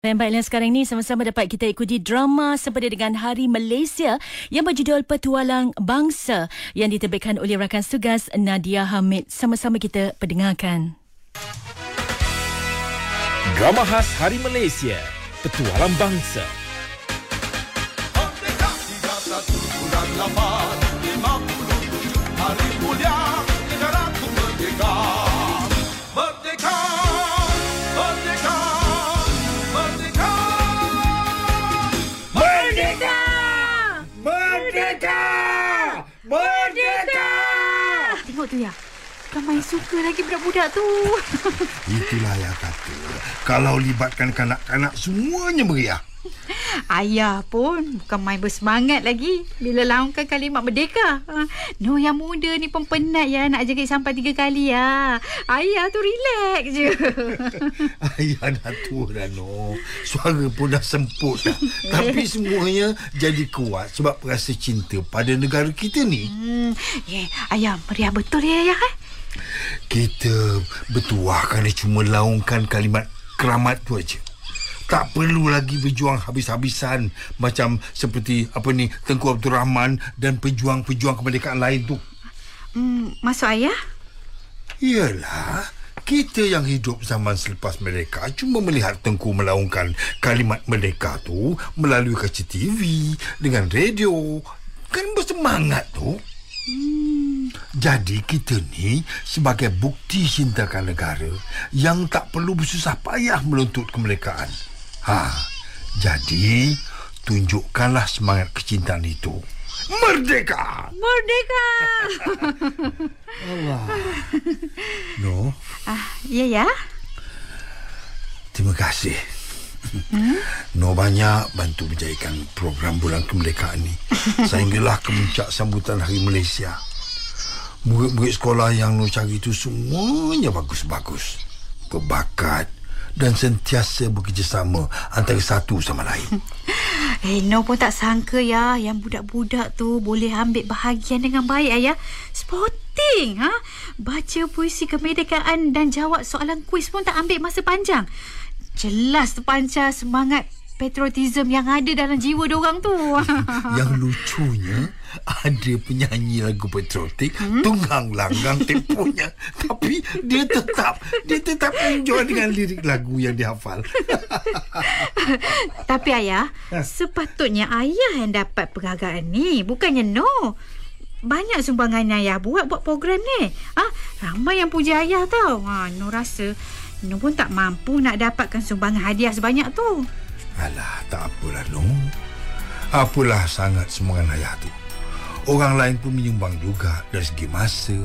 Dan baiklah sekarang ini sama-sama dapat kita ikuti drama sempena dengan Hari Malaysia yang berjudul Petualang Bangsa yang diterbitkan oleh rakan tugas Nadia Hamid. Sama-sama kita pendengarkan. Drama khas Hari Malaysia, Petualang Bangsa. Hari Ya. Main suka lagi budak-budak tu. Itulah yang kata. Kalau libatkan kanak-kanak semuanya meriah. Ayah pun bukan main bersemangat lagi bila laungkan kalimat merdeka. Ha, No yang muda ni pun penat ya nak jerit sampai tiga kali ya. Ayah tu relax je. Ayah dah tua dah no. Suara pun dah semput dah. Tapi semuanya jadi kuat sebab rasa cinta pada negara kita ni. hmm, yeah, ayah meriah betul ya ayah eh? Kita bertuah kerana cuma laungkan kalimat keramat tu aja. Tak perlu lagi berjuang habis-habisan macam seperti apa ni Tengku Abdul Rahman dan pejuang-pejuang kemerdekaan lain tu. Hmm, masuk ayah? Iyalah, kita yang hidup zaman selepas mereka cuma melihat Tengku melaungkan kalimat merdeka tu melalui kaca TV, dengan radio. Kan bersemangat tu. Hmm. Jadi kita ni sebagai bukti cintakan negara yang tak perlu bersusah payah menuntut kemerdekaan. Ha, jadi tunjukkanlah semangat kecintaan itu. Merdeka! Merdeka! No, ah, ya ya. Terima kasih. Hmm? No banyak bantu menjayakan program bulan kemerdekaan ni Sehinggalah kemuncak sambutan Hari Malaysia Murid-murid sekolah yang No cari itu semuanya bagus-bagus Berbakat dan sentiasa bekerjasama antara satu sama lain Eh, No pun tak sangka ya yang budak-budak tu boleh ambil bahagian dengan baik ayah. Sporting, ha? Baca puisi kemerdekaan dan jawab soalan kuis pun tak ambil masa panjang. Jelas terpancar semangat patriotism yang ada dalam jiwa diorang tu. Yang lucunya Ada penyanyi lagu patriotik hmm? Tunggang langgang tempohnya Tapi dia tetap Dia tetap enjoy dengan lirik lagu yang dihafal Tapi ayah, sepatutnya ayah yang dapat penghargaan ni, bukannya No. Banyak sumbangan ayah buat buat program ni. Ah, ramai yang puja ayah tau. Ha, No rasa No pun tak mampu nak dapatkan sumbangan hadiah sebanyak tu. Alah tak apalah no Apalah sangat semangat ayah tu Orang lain pun menyumbang juga dari segi masa,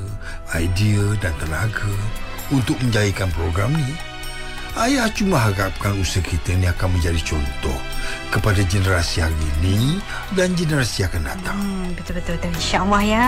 idea dan tenaga untuk menjayakan program ni. Ayah cuma harapkan usaha kita ni akan menjadi contoh kepada generasi hari ini dan generasi akan datang. Hmm, betul-betul. betul. InsyaAllah ya.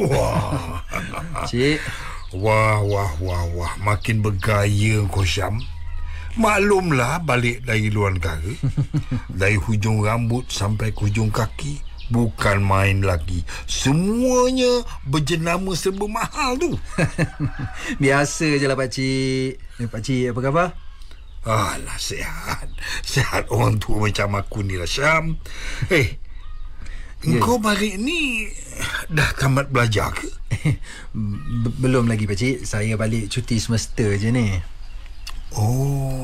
Wah. Cik. Wah, wah, wah, wah. Makin bergaya kau Syam. Maklumlah balik dari luar negara. dari hujung rambut sampai ke hujung kaki. Bukan main lagi. Semuanya berjenama serba mahal tu. Biasa je lah pakcik. Eh, pakcik apa khabar? Alah, sihat. Sihat orang tua macam aku ni lah, Syam. Eh, Engkau balik ni dah tamat belajar ke? Belum lagi pakcik. Saya balik cuti semester je ni. Oh,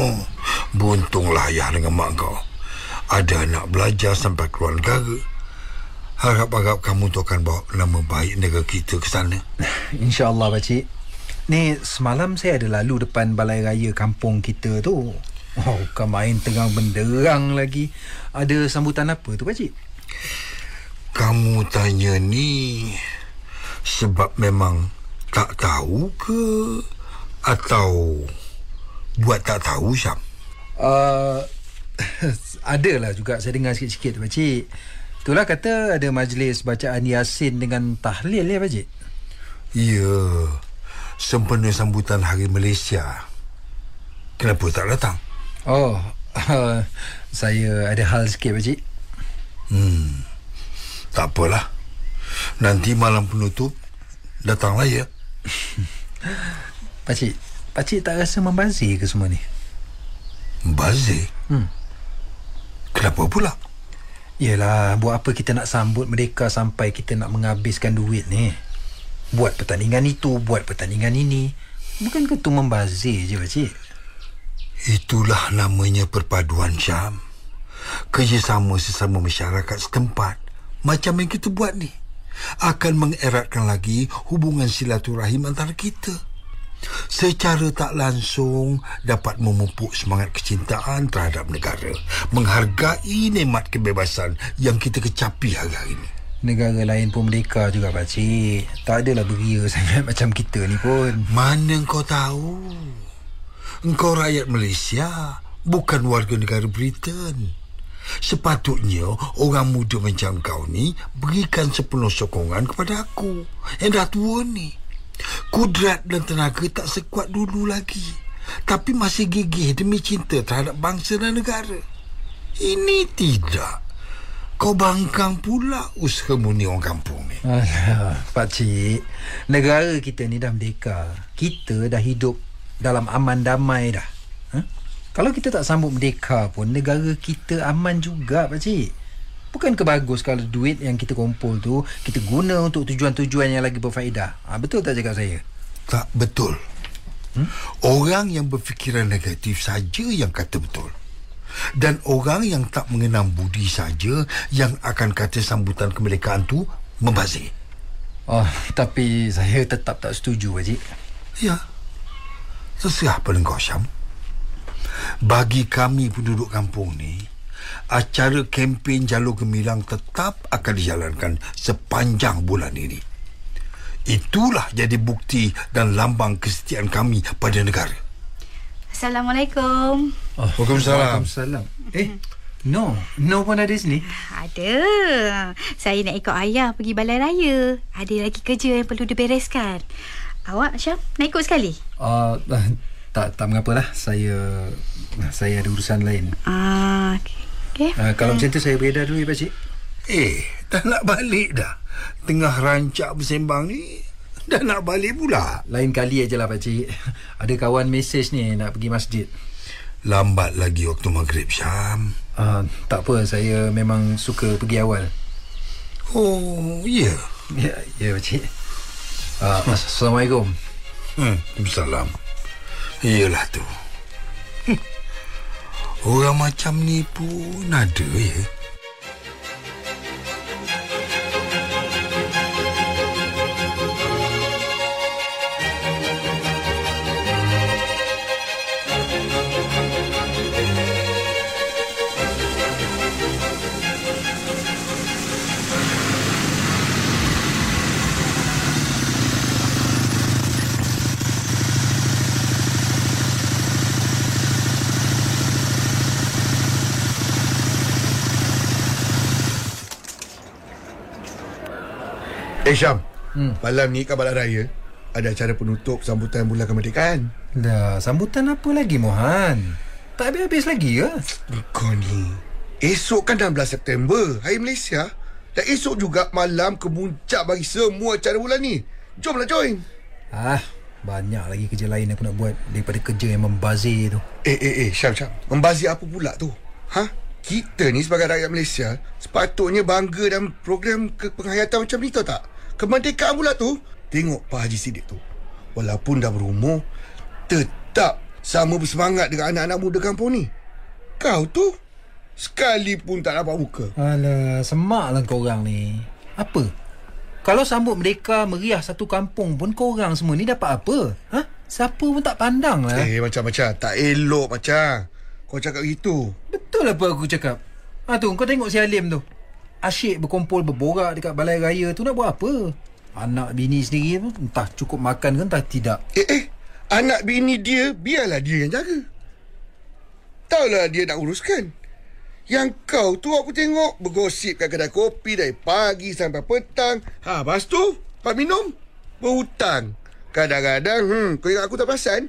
Beruntunglah ayah dengan mak kau. Ada anak belajar sampai keluar negara. Harap-harap kamu tu akan bawa nama baik negara kita ke sana. InsyaAllah pakcik. Ni semalam saya ada lalu depan balai raya kampung kita tu. Oh, bukan main terang benderang lagi. Ada sambutan apa tu pakcik? Kamu tanya ni sebab memang tak tahu ke atau buat tak tahu Syam? Uh, adalah juga saya dengar sikit-sikit tu pakcik. Itulah kata ada majlis bacaan Yasin dengan tahlil ya pakcik. Ya, sempena sambutan Hari Malaysia. Kenapa tak datang? Oh, uh, saya ada hal sikit pakcik. Hmm, tak apalah. Nanti malam penutup, datanglah ya. Pakcik, pakcik tak rasa membazir ke semua ni? Bazir? Hmm. Kenapa pula? Yelah, buat apa kita nak sambut mereka sampai kita nak menghabiskan duit ni? Buat pertandingan itu, buat pertandingan ini. Bukankah tu membazir je, pakcik? Itulah namanya perpaduan Syam. Kerjasama sesama masyarakat setempat. Macam yang kita buat ni. Akan mengeratkan lagi hubungan silaturahim antara kita. Secara tak langsung dapat memupuk semangat kecintaan terhadap negara. Menghargai nikmat kebebasan yang kita kecapi hari-hari ini. Negara lain pun merdeka juga, pakcik. Tak adalah beria sangat macam kita ni pun. Mana kau tahu? Engkau rakyat Malaysia, bukan warga negara Britain. Sepatutnya orang muda macam kau ni berikan sepenuh sokongan kepada aku yang dah tua ni. Kudrat dan tenaga tak sekuat dulu lagi. Tapi masih gigih demi cinta terhadap bangsa dan negara. Ini tidak. Kau bangkang pula usahamu ni orang kampung ni. Alah, pakcik. Negara kita ni dah merdeka. Kita dah hidup dalam aman damai dah. Ha? Kalau kita tak sambut merdeka pun, negara kita aman juga, pakcik. Bukankah bagus kalau duit yang kita kumpul tu, kita guna untuk tujuan-tujuan yang lagi berfaedah? Ha, betul tak cakap saya? Tak betul. Hmm? Orang yang berfikiran negatif saja yang kata betul. Dan orang yang tak mengenal budi saja yang akan kata sambutan kemerdekaan tu membazir. Oh, tapi saya tetap tak setuju, pakcik. Ya. Terserah pada kau, Syam. Bagi kami penduduk kampung ni, acara kempen Jalur Gemilang tetap akan dijalankan sepanjang bulan ini. Itulah jadi bukti dan lambang kesetiaan kami pada negara. Assalamualaikum. Oh, Waalaikumsalam. Waalaikumsalam. Eh, no. No pun ada sini. Ada. Saya nak ikut ayah pergi balai raya. Ada lagi kerja yang perlu dibereskan. Awak, Syam, nak ikut sekali? Uh, tak tak mengapalah. Saya saya ada urusan lain. Ah, okey. Okay. Uh, kalau macam tu saya beredar dulu ya, pakcik. Eh, dah nak balik dah. Tengah rancak bersembang ni, dah nak balik pula. Lain kali aja lah pakcik. Ada kawan mesej ni nak pergi masjid. Lambat lagi waktu maghrib, Syam. Uh, tak apa, saya memang suka pergi awal. Oh, ya. Ya, ya pakcik. Uh, Assalamualaikum. Hmm, Salam. Iyalah tu. Hmm. Orang macam ni pun ada ya. Eh Syam hmm. Malam ni kat Balai Raya Ada acara penutup Sambutan bulan kemerdekaan Dah, sambutan apa lagi Mohan? Tak habis-habis lagi ke? Kau ni Esok kan 16 September Hari Malaysia Dan esok juga malam kemuncak bagi semua acara bulan ni Jomlah join Ah, banyak lagi kerja lain aku nak buat daripada kerja yang membazir tu. Eh eh eh Syam Syam Membazir apa pula tu Ha? Kita ni sebagai rakyat Malaysia Sepatutnya bangga dan program ke penghayatan macam ni tau tak Kemerdekaan pula tu Tengok Pak Haji Siddiq tu Walaupun dah berumur Tetap sama bersemangat dengan anak-anak muda kampung ni Kau tu Sekalipun tak dapat muka Alah, semaklah korang ni. Apa? Kalau sambut mereka meriah satu kampung pun korang semua ni dapat apa? Ha? Siapa pun tak pandang lah. Eh macam-macam Tak elok macam Kau cakap gitu Betul apa aku cakap? Ha tu, kau tengok si Halim tu. Asyik berkumpul berborak dekat balai raya tu nak buat apa? Anak bini sendiri pun entah cukup makan ke entah tidak. Eh eh Anak bini dia Biarlah dia yang jaga Taulah dia nak uruskan Yang kau tu aku tengok Bergosip kat kedai kopi Dari pagi sampai petang Ha lepas tu Lepas minum Berhutang Kadang-kadang hmm, Kau ingat aku tak perasan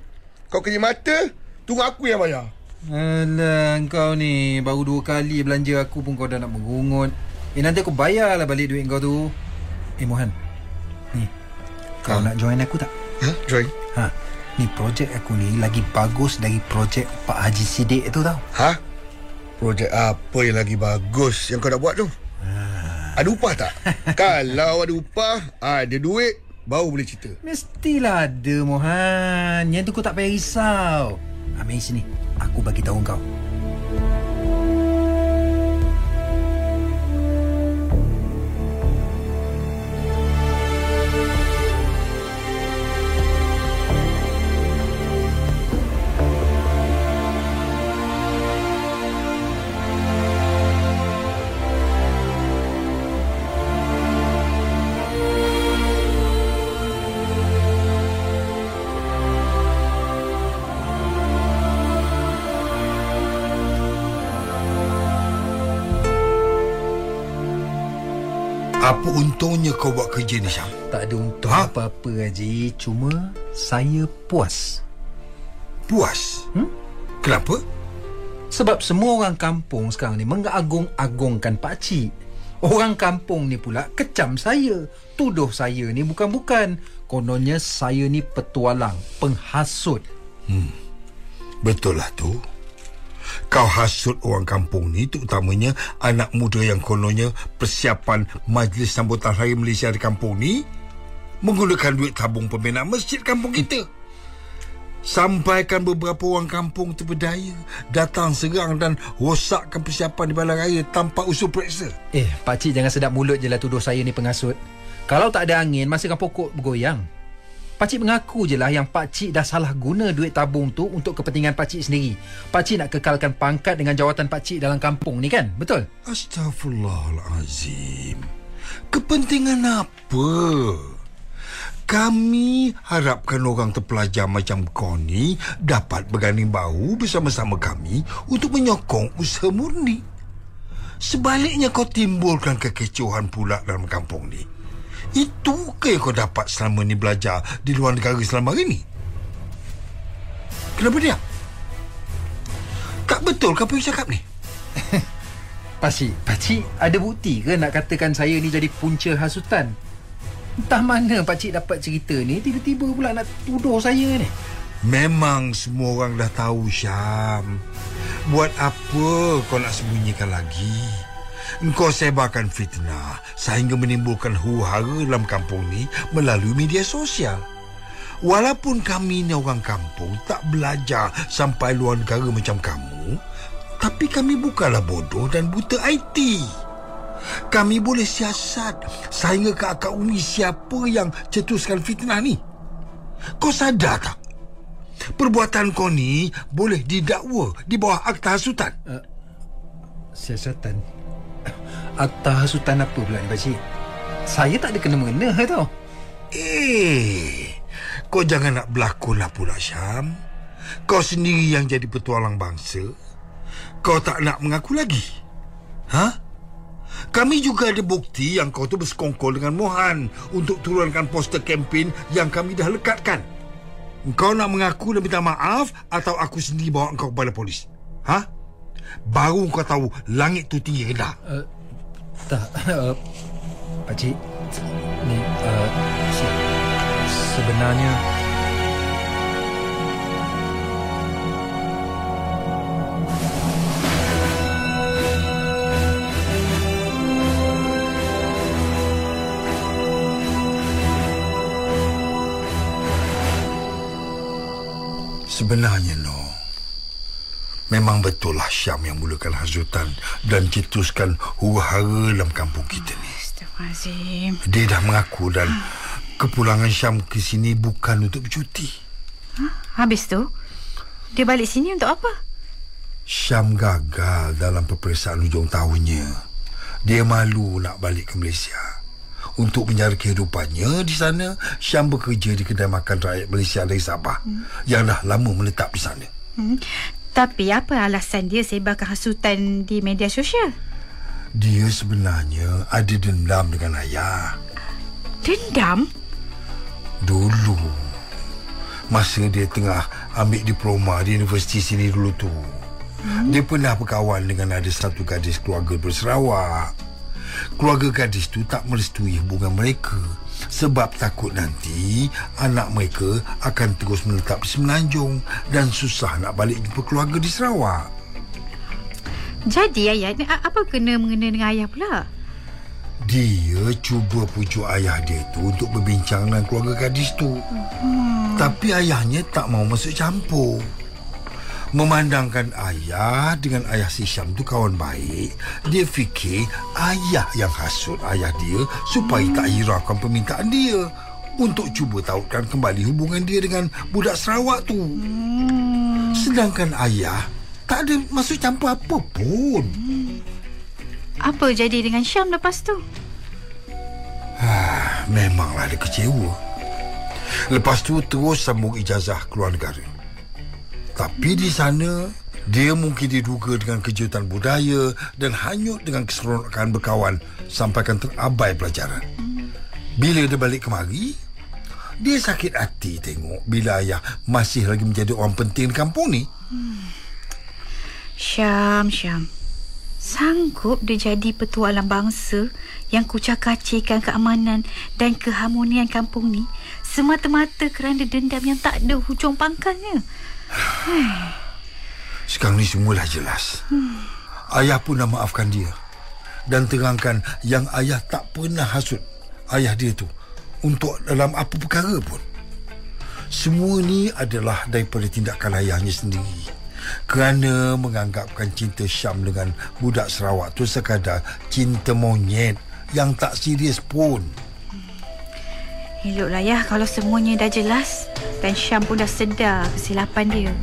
Kau kerja mata Tunggu aku yang bayar Alah, kau ni baru dua kali belanja aku pun kau dah nak merungut. Eh, nanti aku bayarlah balik duit kau tu. Eh, Mohan. Ni, kau Ha? nak join aku tak? Ha? Join Ha, ni projek aku ni lagi bagus dari projek Pak Haji Siddiq tu tau. Ha? Projek apa yang lagi bagus Yang kau nak buat tu? Ada upah tak? Kalau ada upah Ada duit Baru boleh cerita Mestilah ada, Mohan. Yang tu kau tak payah risau. Ambil sini. Aku bagi tahu kau. Apa untungnya kau buat kerja ni Syam? Tak ada untung Ha? apa-apa, Haji. Cuma saya puas. Puas? Hmm? Kenapa? Sebab semua orang kampung sekarang ni mengagung-agungkan Pak Cik. Orang kampung ni pula kecam saya. Tuduh saya ni bukan-bukan. Kononnya saya ni petualang, penghasut. Betul lah tu. Kau hasut orang kampung ni terutamanya anak muda yang kononnya persiapan majlis sambutan Hari Malaysia di kampung ni menggunakan duit tabung pembinaan masjid kampung kita. Sampaikan beberapa orang kampung terberdaya datang serang dan rosakkan persiapan di balai raya tanpa usul periksa. Eh, Pak Cik jangan sedap mulut je lah tuduh saya ni penghasut. Kalau tak ada angin, masa kan pokok bergoyang. Pak Cik mengaku je lah yang Pak Cik dah salah guna duit tabung tu untuk kepentingan Pak Cik sendiri. Pak Cik nak kekalkan pangkat dengan jawatan Pak Cik dalam kampung ni kan? Betul? Astaghfirullahalazim. Kepentingan apa? Kami harapkan orang terpelajar macam kau ni dapat berganding bahu bersama-sama kami untuk menyokong usaha murni. Sebaliknya kau timbulkan kekecohan pula dalam kampung ni. Itu ke yang kau dapat selama ni belajar di luar negara selama hari ni? Kenapa dia? Tak betul ke apa yang cakap ni? Pak Cik, Pak Cik ada bukti ke nak katakan saya ni jadi punca hasutan? Entah mana Pak Cik dapat cerita ni, tiba-tiba pula nak tuduh saya ni. Memang semua orang dah tahu Syam Buat apa kau nak sembunyikan lagi Engkau sebarkan fitnah Sehingga menimbulkan huru-hara dalam kampung ni Melalui media sosial Walaupun kami ni orang kampung Tak belajar sampai luar negara macam kamu Tapi kami bukanlah bodoh dan buta IT Kami boleh siasat Sehingga ke akar umi siapa yang cetuskan fitnah ni Kau sadar tak? Perbuatan kau ni boleh didakwa di bawah akta hasutan. Siasatan. Akta hasutan apa pula ni Pak Cik? Saya tak ada kena-mengena tau. Eh, kau jangan nak berlakon lah pula Syam. Kau sendiri yang jadi petualang bangsa. Kau tak nak mengaku lagi. Ha? Kami juga ada bukti yang kau tu bersekongkol dengan Mohan untuk turunkan poster kempen yang kami dah lekatkan. Kau nak mengaku dan minta maaf atau aku sendiri bawa kau kepada polis? Ha? Baru kau tahu langit tu tinggi rendah. Uh, tak, uh, Pakcik. Ni, uh, se- sebenarnya... Sebenarnya, no. Memang betul lah Syam yang mulakan hasutan dan cetuskan huru-hara dalam kampung kita ni. Astaghfirullahaladzim. Dia dah mengaku dan kepulangan Syam ke sini bukan untuk bercuti. Habis tu, dia balik sini untuk apa? Syam gagal dalam peperiksaan hujung tahunnya. Dia malu nak balik ke Malaysia. Untuk menjara kehidupannya di sana, Syam bekerja di kedai makan rakyat Malaysia dari Sabah hmm. yang dah lama menetap di sana. Hmm. Tapi apa alasan dia sebarkan hasutan di media sosial? Dia sebenarnya ada dendam dengan ayah. Dendam? Dulu Masa dia tengah ambil diploma di universiti sini dulu tu hmm. Dia pernah berkawan dengan ada satu gadis keluarga berserawak Keluarga gadis tu tak merestui hubungan mereka Sebab takut nanti anak mereka akan terus menetap di Semenanjung Dan susah nak balik jumpa keluarga di Sarawak Jadi ayah, ni apa kena mengena dengan ayah pula? Dia cuba pujuk ayah dia tu untuk berbincang dengan keluarga gadis tu. Hmm. Tapi ayahnya tak mau masuk campur. Memandangkan ayah dengan ayah si Syam tu kawan baik, dia fikir ayah yang hasut ayah dia supaya tak hiraukan permintaan dia untuk cuba tautkan kembali hubungan dia dengan budak Sarawak tu. Hmm. Sedangkan ayah tak ada masuk campur apa pun. Apa jadi dengan Syam lepas tu? Ah, memanglah dia kecewa. Lepas tu terus sambung ijazah keluar negara. Tapi di sana, dia mungkin diduga dengan kejutan budaya dan hanyut dengan keseronokan berkawan sampaikan terabai pelajaran. Bila dia balik kemari, dia sakit hati tengok bila ayah masih lagi menjadi orang penting di kampung ni. Syam, Syam. Sanggup dia jadi petua alam bangsa yang kucak-kacirkan keamanan dan keharmonian kampung ni semata-mata kerana dendam yang tak ada hujung pangkalnya. Sekarang ni semua dah jelas. Hmm. Ayah pun dah maafkan dia. Dan terangkan yang ayah tak pernah hasut ayah dia tu untuk dalam apa perkara pun. Semua ni adalah daripada tindakan ayahnya sendiri. Kerana menganggapkan cinta Syam dengan budak Sarawak tu sekadar cinta monyet yang tak serius pun. Eloklah ya kalau semuanya dah jelas dan Syam pun dah sedar kesilapan dia.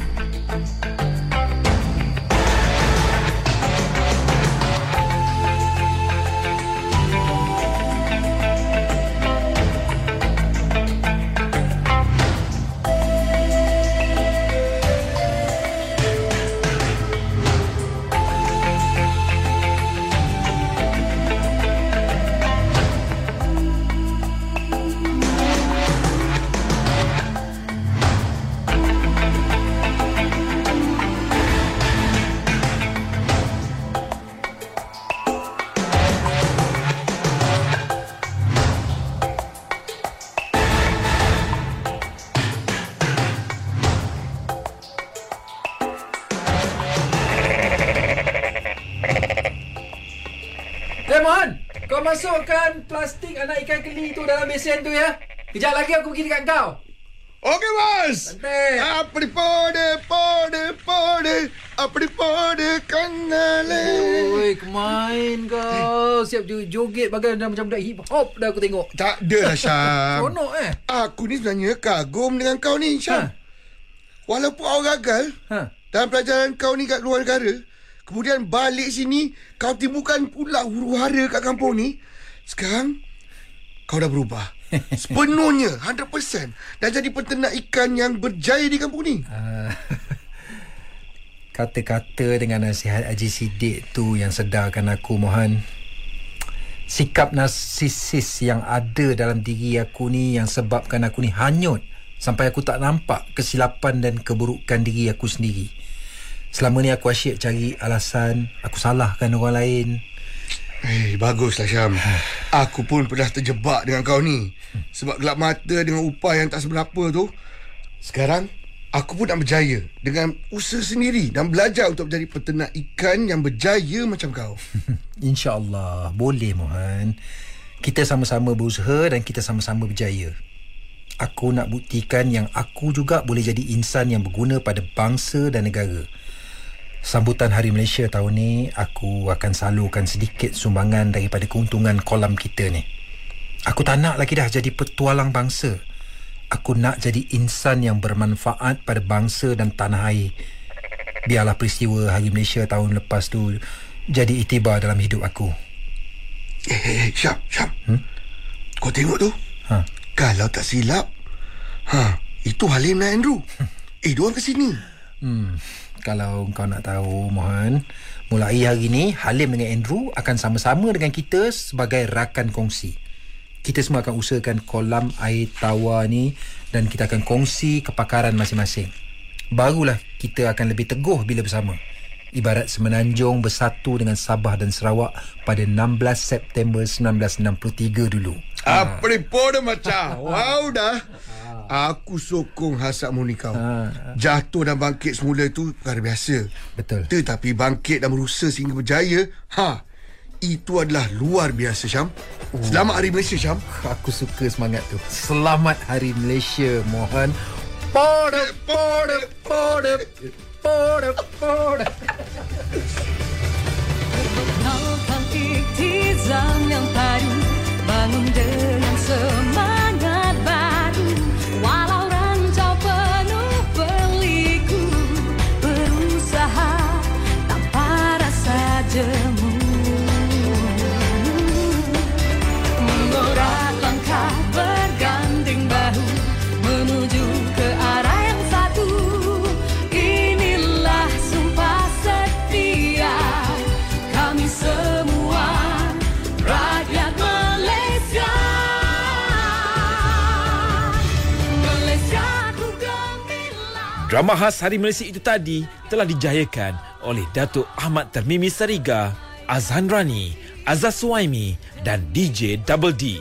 Masukkan plastik anak ikan keli tu dalam besen tu ya Kejap lagi aku pergi dekat kau Okey, bos. Santai Apa di pode, pode, pode. Apa di pode, kanale. Oi, kemain kau Siap jo- joget bagai dah macam budak hip hop dah aku tengok Tak ada lah, Syam. Seronok eh Aku ni sebenarnya kagum dengan kau ni, Syam. Ha. Walaupun awak gagal Ha. dalam pelajaran kau ni kat luar negara, kemudian balik sini, kau timbulkan pula huru-hara kat kampung ni. Sekarang, kau dah berubah. Sepenuhnya, 100%. Dah jadi peternak ikan yang berjaya di kampung ni. Ah, Kata-kata dengan nasihat Haji Sidik tu yang sedarkan aku Mohan Sikap narsisis yang ada dalam diri aku ni yang sebabkan aku ni hanyut sampai aku tak nampak kesilapan dan keburukan diri aku sendiri. Selama ni aku asyik cari alasan, aku salahkan orang lain. Eh, baguslah Syam. Aku pun pernah terjebak dengan kau ni. Sebab gelap mata dengan upah yang tak seberapa tu. Sekarang, aku pun nak berjaya dengan usaha sendiri dan belajar untuk menjadi peternak ikan yang berjaya macam kau. InsyaAllah Boleh Mohan Kita sama-sama berusaha Dan kita sama-sama berjaya Aku nak buktikan yang aku juga boleh jadi insan yang berguna pada bangsa dan negara. Sambutan Hari Malaysia tahun ni, aku akan salurkan sedikit sumbangan daripada keuntungan kolam kita ni. Aku tak nak lagi dah jadi petualang bangsa. Aku nak jadi insan yang bermanfaat pada bangsa dan tanah air. Biarlah peristiwa Hari Malaysia tahun lepas tu jadi itibar dalam hidup aku. Eh, eh, eh Syam, Syam. Hmm? Kau tengok tu? Ha. Kalau tak silap, ha, itu Halim dan Andrew. eh, diorang ke sini. Hmm, kalau kau nak tahu, Mohan, mulai hari ni Halim dengan Andrew akan sama-sama dengan kita sebagai rakan kongsi. Kita semua akan usahakan kolam air tawar ni dan kita akan kongsi kepakaran masing-masing. Barulah kita akan lebih teguh bila bersama. Ibarat semenanjung bersatu dengan Sabah dan Sarawak pada 16 September 1963 dulu. Apa pun dah macam. Wow dah. Aku sokong hasad murni kau. Ha. Jatuh dan bangkit semula itu perkara biasa. Betul. Tetapi bangkit dan berusaha sehingga berjaya, ha, itu adalah luar biasa Syam. Selamat Hari Malaysia Syam. Aku suka semangat tu. Selamat Hari Malaysia, Mohan. Podep, podep, podep. Podep, podep. Kenalkan iktizam yang padu Bangun dengan semangat Drama khas Hari Malaysia itu tadi telah dijayakan oleh Datuk Ahmad Termimi Sariga, Azhan Rani, Azaz Suwaimi dan DJ Double D.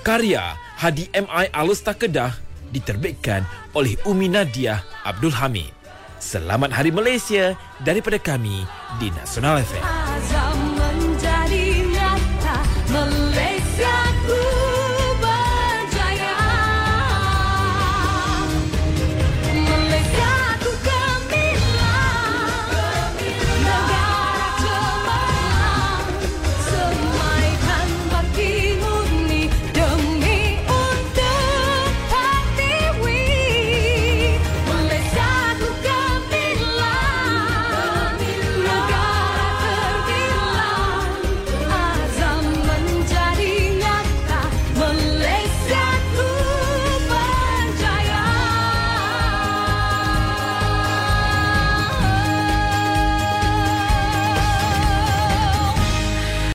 Karya Hadi MI Alusta Kedah diterbitkan oleh Umi Nadia Abdul Hamid. Selamat Hari Malaysia daripada kami di Nasional FM.